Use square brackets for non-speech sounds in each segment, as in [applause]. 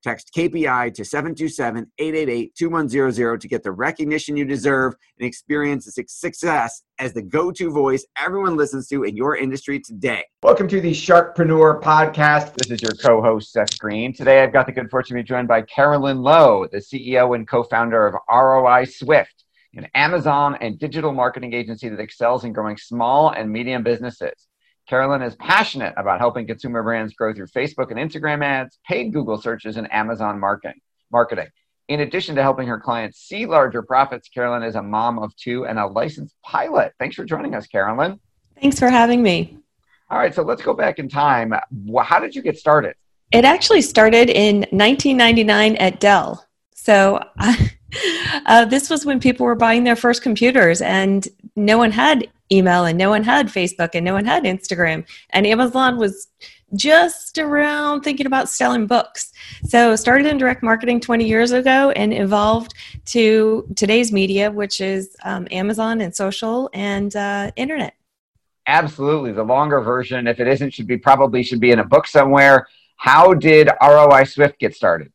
Text KPI to 727 888 2100 to get the recognition you deserve and experience the success as the go to voice everyone listens to in your industry today. Welcome to the Sharkpreneur Podcast. This is your co host, Seth Green. Today, I've got the good fortune to be joined by Carolyn Lowe, the CEO and co founder of ROI Swift, an Amazon and digital marketing agency that excels in growing small and medium businesses. Carolyn is passionate about helping consumer brands grow through Facebook and Instagram ads, paid Google searches, and Amazon marketing. Marketing. In addition to helping her clients see larger profits, Carolyn is a mom of two and a licensed pilot. Thanks for joining us, Carolyn. Thanks for having me. All right, so let's go back in time. How did you get started? It actually started in 1999 at Dell. So [laughs] uh, this was when people were buying their first computers, and no one had email and no one had Facebook and no one had Instagram. And Amazon was just around thinking about selling books. So started in direct marketing 20 years ago and evolved to today's media, which is um, Amazon and social and uh, internet. Absolutely. The longer version, if it isn't, should be probably should be in a book somewhere. How did ROI Swift get started?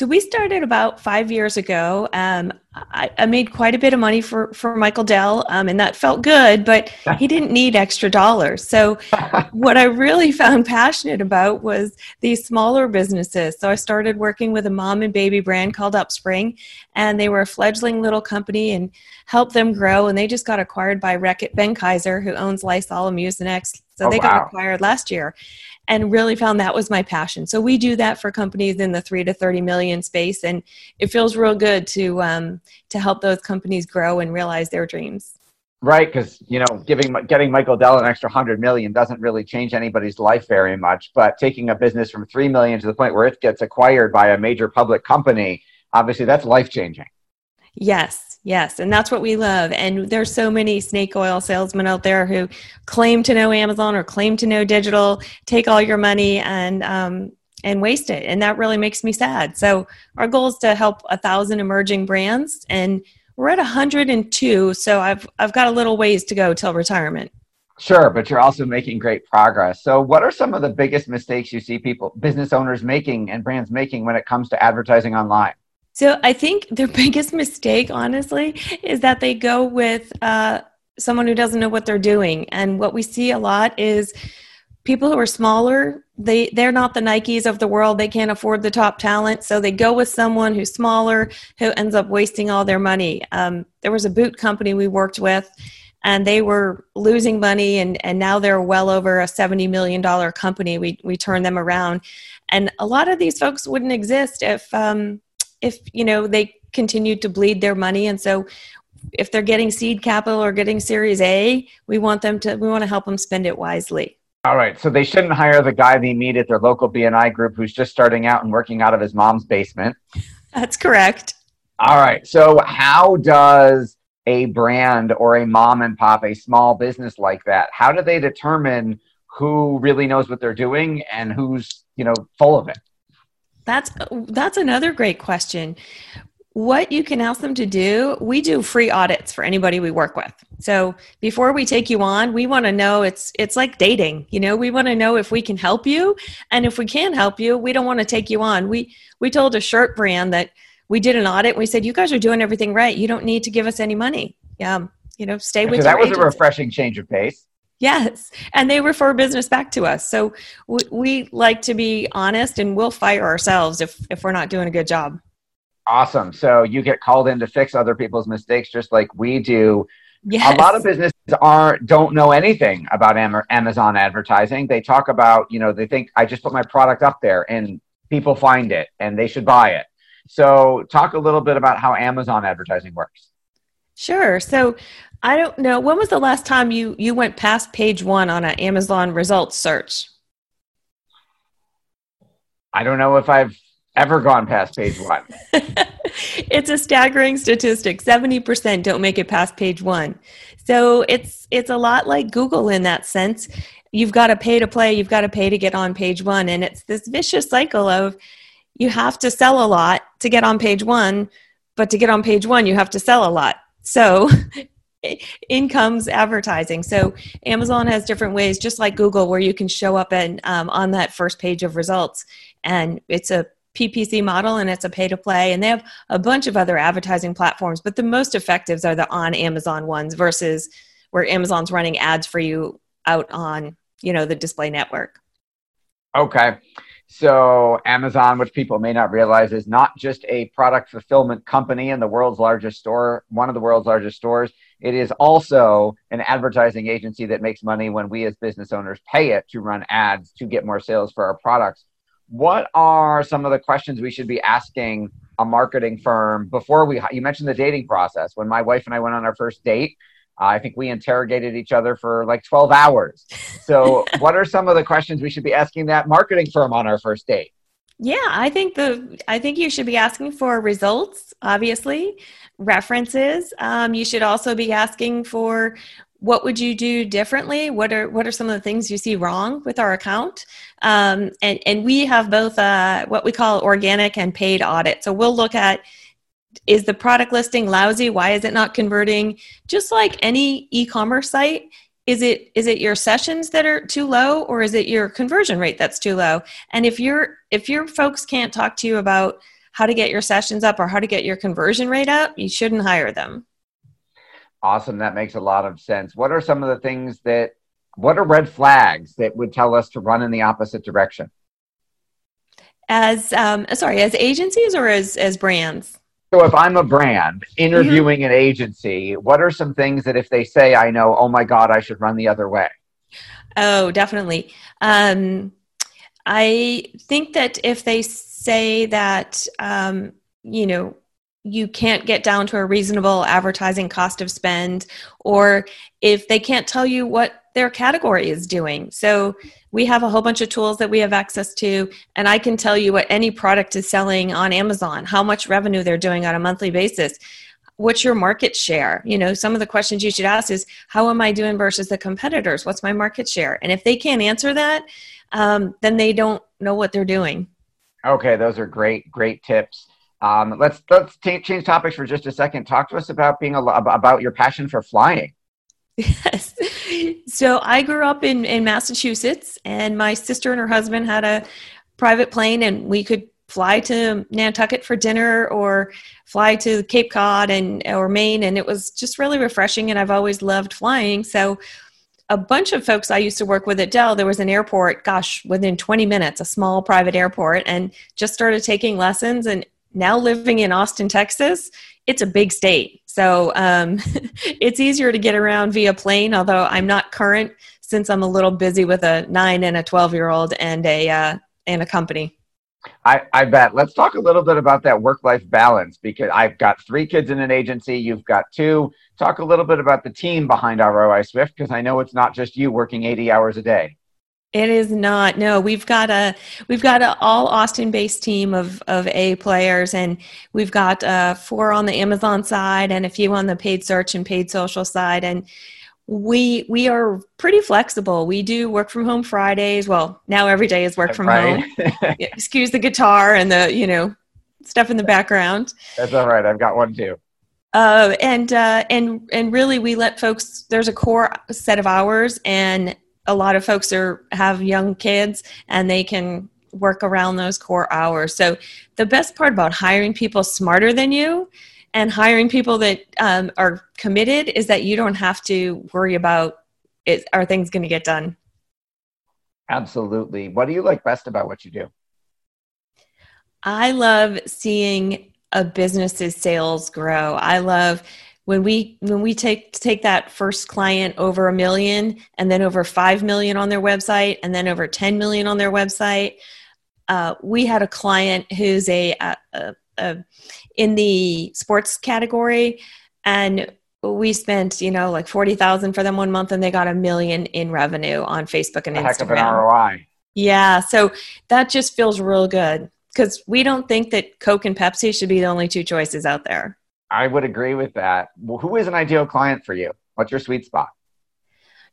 So we started about five years ago. Um, I, I, made quite a bit of money for, for Michael Dell, um, and that felt good, but he [laughs] didn't need extra dollars. So [laughs] what I really found passionate about was these smaller businesses. So I started working with a mom and baby brand called Upspring, and they were a fledgling little company and helped them grow. And they just got acquired by Reckitt Benckiser, who owns Lysol and Mucinex. So oh, they wow. got acquired last year and really found that was my passion. So we do that for companies in the three to thirty million space, and it feels real good to um, to help those companies grow and realize their dreams. Right, because you know, giving getting Michael Dell an extra hundred million doesn't really change anybody's life very much. But taking a business from three million to the point where it gets acquired by a major public company, obviously that's life changing. Yes, Yes, and that's what we love. And there's so many snake oil salesmen out there who claim to know Amazon or claim to know digital, take all your money and um, and waste it, and that really makes me sad. So our goal is to help a thousand emerging brands, and we're at 102. So I've I've got a little ways to go till retirement. Sure, but you're also making great progress. So, what are some of the biggest mistakes you see people, business owners making and brands making when it comes to advertising online? So I think their [laughs] biggest mistake, honestly, is that they go with uh, someone who doesn't know what they're doing. And what we see a lot is people who are smaller they they're not the nikes of the world. They can't afford the top talent. So they go with someone who's smaller who ends up wasting all their money. Um, there was a boot company we worked with and they were losing money and, and now they're well over a $70 million company. We, we turned them around. And a lot of these folks wouldn't exist if um, if you know they continue to bleed their money. And so if they're getting seed capital or getting series a we want them to we want to help them spend it wisely all right so they shouldn't hire the guy they meet at their local bni group who's just starting out and working out of his mom's basement. That's correct. All right so how does a brand or a mom and pop a small business like that how do they determine who really knows what they're doing and who's you know full of it? That's that's another great question. What you can ask them to do, we do free audits for anybody we work with. So before we take you on, we want to know it's it's like dating. You know, we want to know if we can help you, and if we can help you, we don't want to take you on. We we told a shirt brand that we did an audit. and We said you guys are doing everything right. You don't need to give us any money. yeah you know stay with so that was agency. a refreshing change of pace Yes, and they refer business back to us. So we, we, like to be honest, and we'll fire ourselves if if we're not doing a good job. Awesome. So you get called in to fix other people's mistakes, just like we do. Yes. A lot of businesses are don't know anything about Amazon advertising. They talk about, you know, they think I just put my product up there and people find it and they should buy it. So talk a little bit about how Amazon advertising works. Sure. So I don't know. When was the last time you you went past page one on an Amazon results search? I don't know if I've ever gone past page one. [laughs] it's a staggering statistic. Seventy percent don't make it past page one. So it's it's a lot like Google in that sense. You've got to pay to play. You've got to pay to get on page one, and it's this vicious cycle of you have to sell a lot to get on page one, but to get on page one, you have to sell a lot. So [laughs] in comes advertising. So Amazon has different ways, just like Google, where you can show up and um, on that first page of results, and it's a PPC model and it's a pay to play. And they have a bunch of other advertising platforms, but the most effectives are the on Amazon ones versus where Amazon's running ads for you out on you know the display network. Okay. So, Amazon, which people may not realize, is not just a product fulfillment company in the world's largest store, one of the world's largest stores. It is also an advertising agency that makes money when we as business owners pay it to run ads to get more sales for our products. What are some of the questions we should be asking a marketing firm before we? You mentioned the dating process. When my wife and I went on our first date, I think we interrogated each other for like 12 hours. So, [laughs] what are some of the questions we should be asking that marketing firm on our first date? Yeah, I think the I think you should be asking for results, obviously, references. Um, you should also be asking for what would you do differently? What are what are some of the things you see wrong with our account? Um, and and we have both uh, what we call organic and paid audit. So we'll look at is the product listing lousy why is it not converting just like any e-commerce site is it is it your sessions that are too low or is it your conversion rate that's too low and if your if your folks can't talk to you about how to get your sessions up or how to get your conversion rate up you shouldn't hire them awesome that makes a lot of sense what are some of the things that what are red flags that would tell us to run in the opposite direction as um, sorry as agencies or as as brands so if I'm a brand interviewing an agency, what are some things that if they say, I know, oh my God, I should run the other way? Oh, definitely. Um, I think that if they say that, um, you know, you can't get down to a reasonable advertising cost of spend, or if they can't tell you what their category is doing. So we have a whole bunch of tools that we have access to and i can tell you what any product is selling on amazon how much revenue they're doing on a monthly basis what's your market share? You know some of the questions you should ask is how am i doing versus the competitors? What's my market share? And if they can't answer that um, then they don't know what they're doing. Okay those are great great tips um, let's let's t- change topics for just a second talk to us about being a, about your passion for flying Yes. So I grew up in, in Massachusetts, and my sister and her husband had a private plane, and we could fly to Nantucket for dinner or fly to Cape Cod and or Maine, and it was just really refreshing. And I've always loved flying. So a bunch of folks I used to work with at Dell, there was an airport, gosh, within 20 minutes, a small private airport, and just started taking lessons. And now living in Austin, Texas, it's a big state. So um, [laughs] it's easier to get around via plane, although I'm not current since I'm a little busy with a nine and a 12 year old and a, uh, and a company. I, I bet. Let's talk a little bit about that work life balance because I've got three kids in an agency. You've got two. Talk a little bit about the team behind ROI Swift because I know it's not just you working 80 hours a day. It is not. No, we've got a we've got an all Austin based team of of A players, and we've got uh, four on the Amazon side and a few on the paid search and paid social side, and we we are pretty flexible. We do work from home Fridays. Well, now every day is work from right. home. [laughs] Excuse the guitar and the you know stuff in the background. That's all right. I've got one too. Uh, and uh, and and really, we let folks. There's a core set of hours, and a lot of folks are have young kids and they can work around those core hours. So the best part about hiring people smarter than you and hiring people that um, are committed is that you don't have to worry about is are things going to get done? Absolutely. What do you like best about what you do? I love seeing a business's sales grow. I love when we when we take take that first client over a million and then over 5 million on their website and then over 10 million on their website uh, we had a client who's a, a, a, in the sports category and we spent you know like 40,000 for them one month and they got a million in revenue on Facebook and a Instagram. Heck of an ROI. Yeah, so that just feels real good because we don't think that Coke and Pepsi should be the only two choices out there. I would agree with that. Who is an ideal client for you? What's your sweet spot?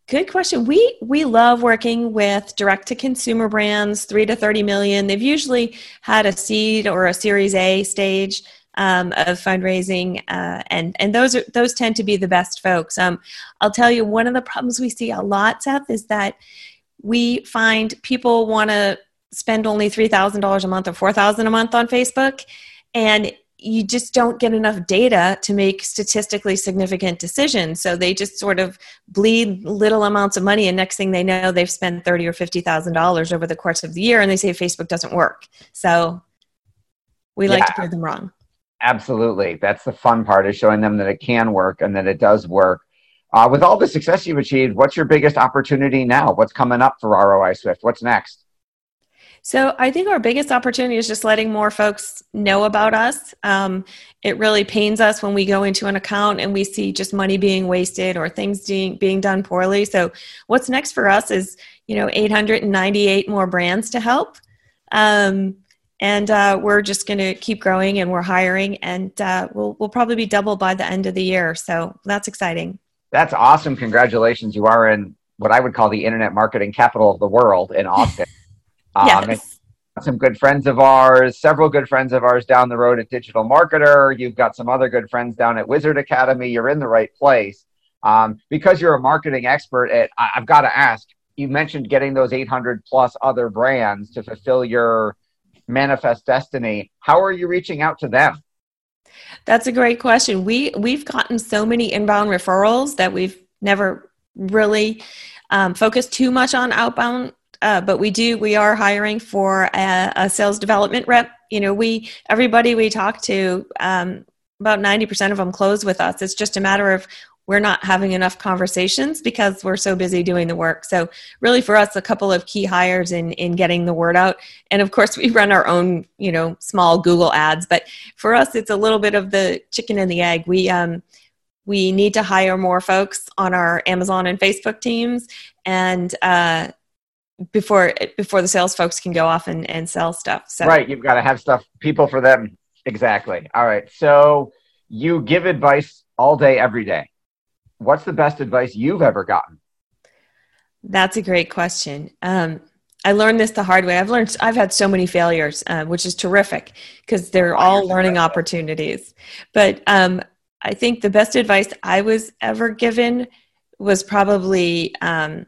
Good question. We we love working with direct to consumer brands, three to thirty million. They've usually had a seed or a Series A stage um, of fundraising, uh, and and those are those tend to be the best folks. Um, I'll tell you, one of the problems we see a lot, Seth, is that we find people want to spend only three thousand dollars a month or four thousand a month on Facebook, and you just don't get enough data to make statistically significant decisions. So they just sort of bleed little amounts of money, and next thing they know, they've spent thirty or fifty thousand dollars over the course of the year, and they say Facebook doesn't work. So we like yeah, to prove them wrong. Absolutely, that's the fun part is showing them that it can work and that it does work. Uh, with all the success you've achieved, what's your biggest opportunity now? What's coming up for ROI Swift? What's next? So I think our biggest opportunity is just letting more folks know about us. Um, it really pains us when we go into an account and we see just money being wasted or things being, being done poorly. So what's next for us is, you know, 898 more brands to help. Um, and uh, we're just going to keep growing and we're hiring and uh, we'll, we'll probably be double by the end of the year. So that's exciting. That's awesome. Congratulations. You are in what I would call the internet marketing capital of the world in Austin. Um, yes. Some good friends of ours, several good friends of ours down the road at Digital Marketer. You've got some other good friends down at Wizard Academy. You're in the right place. Um, because you're a marketing expert at, I, I've got to ask, you mentioned getting those 800 plus other brands to fulfill your manifest destiny. How are you reaching out to them? That's a great question. We we've gotten so many inbound referrals that we've never really um, focused too much on outbound uh, but we do we are hiring for a, a, sales development rep. You know we everybody we talk to um, about 90% of them close with us. It's just a matter of we're not having enough conversations because we're so busy doing the work. So really for us a couple of key hires in in getting the word out. And of course we run our own you know small google ads. But for us it's a little bit of the chicken and the egg. We um we need to hire more folks on our amazon and facebook teams. And uh, before before the sales folks can go off and, and sell stuff so. Right you've got to have stuff people for them. Exactly. All right so you give advice all day every day. What's the best advice you've ever gotten? That's a great question. Um, i learned this the hard way. I've learned i've had so many failures uh, which is terrific because they're all learning opportunities. But um, i think the best advice i was ever given was probably um,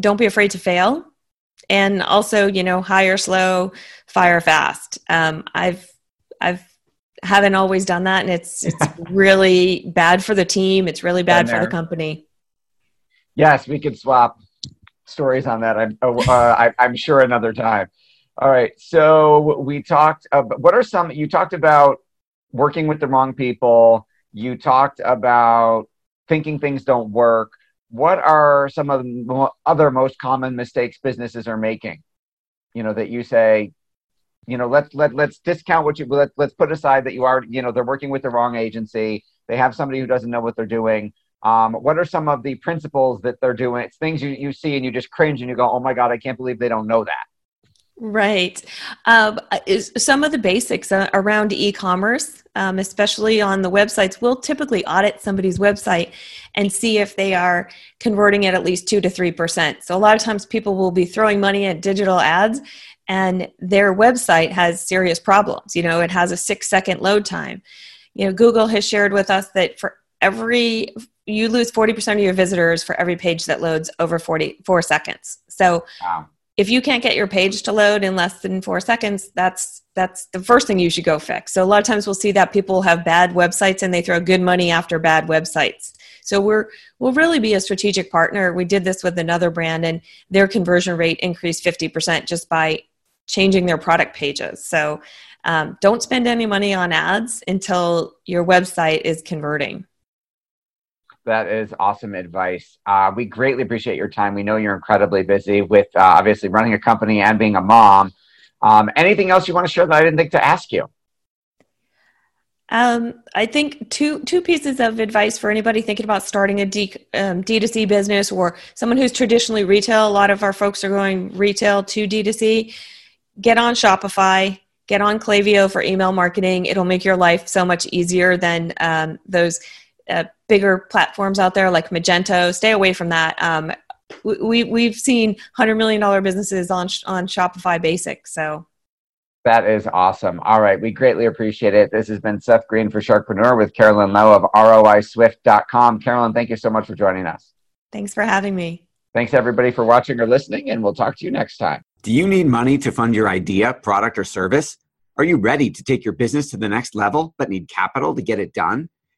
don't be afraid to fail. And also you know hire slow fire fast. Um, i've i've haven't always done that and it's it's [laughs] really bad for the team. It's really bad for the company. Yes we could swap stories on that i'm oh, uh, I, am sure another time. All right so we talked about what are some you talked about working with the wrong people. You talked about thinking things don't work what are some of the other most common mistakes businesses are making? You know that you say you know let's let, let's discount what you let, let's put aside that you are you know they're working with the wrong agency. They have somebody who doesn't know what they're doing. Um, what are some of the principles that they're doing? It's things you, you see and you just cringe and you go oh my god i can't believe they don't know that Right. Um, is some of the basics uh, around e-commerce, um, especially on the websites, we'll typically audit somebody's website and see if they are converting at at least two to three percent. So a lot of times people will be throwing money at digital ads, and their website has serious problems. You know, it has a six-second load time. You know, Google has shared with us that for every you lose 40% of your visitors for every page that loads over 44 seconds. So wow if you can't get your page to load in less than four seconds, that's that's the first thing you should go fix. So a lot of times we'll see that people have bad websites and they throw good money after bad websites. So we're we'll really be a strategic partner. We did this with another brand and their conversion rate increased 50% just by changing their product pages. So um, don't spend any money on ads until your website is converting. That is awesome advice. Uh, we greatly appreciate your time. We know you're incredibly busy with uh, obviously running a company and being a mom. Um, anything else you want to share that I didn't think to ask you? Um, I think two two pieces of advice for anybody thinking about starting a D, um, D2C business or someone who's traditionally retail. A lot of our folks are going retail to D2C. Get on Shopify. Get on Klaviyo for email marketing. It'll make your life so much easier than um, those uh, bigger platforms out there like Magento. Stay away from that. Um, we we've seen hundred million dollar businesses on on Shopify Basic. So that is awesome. All right, we greatly appreciate it. This has been Seth Green for Sharkpreneur with Carolyn Lowe of ROISwift.com. Carolyn, thank you so much for joining us. Thanks for having me. Thanks everybody for watching or listening, and we'll talk to you next time. Do you need money to fund your idea, product, or service? Are you ready to take your business to the next level but need capital to get it done?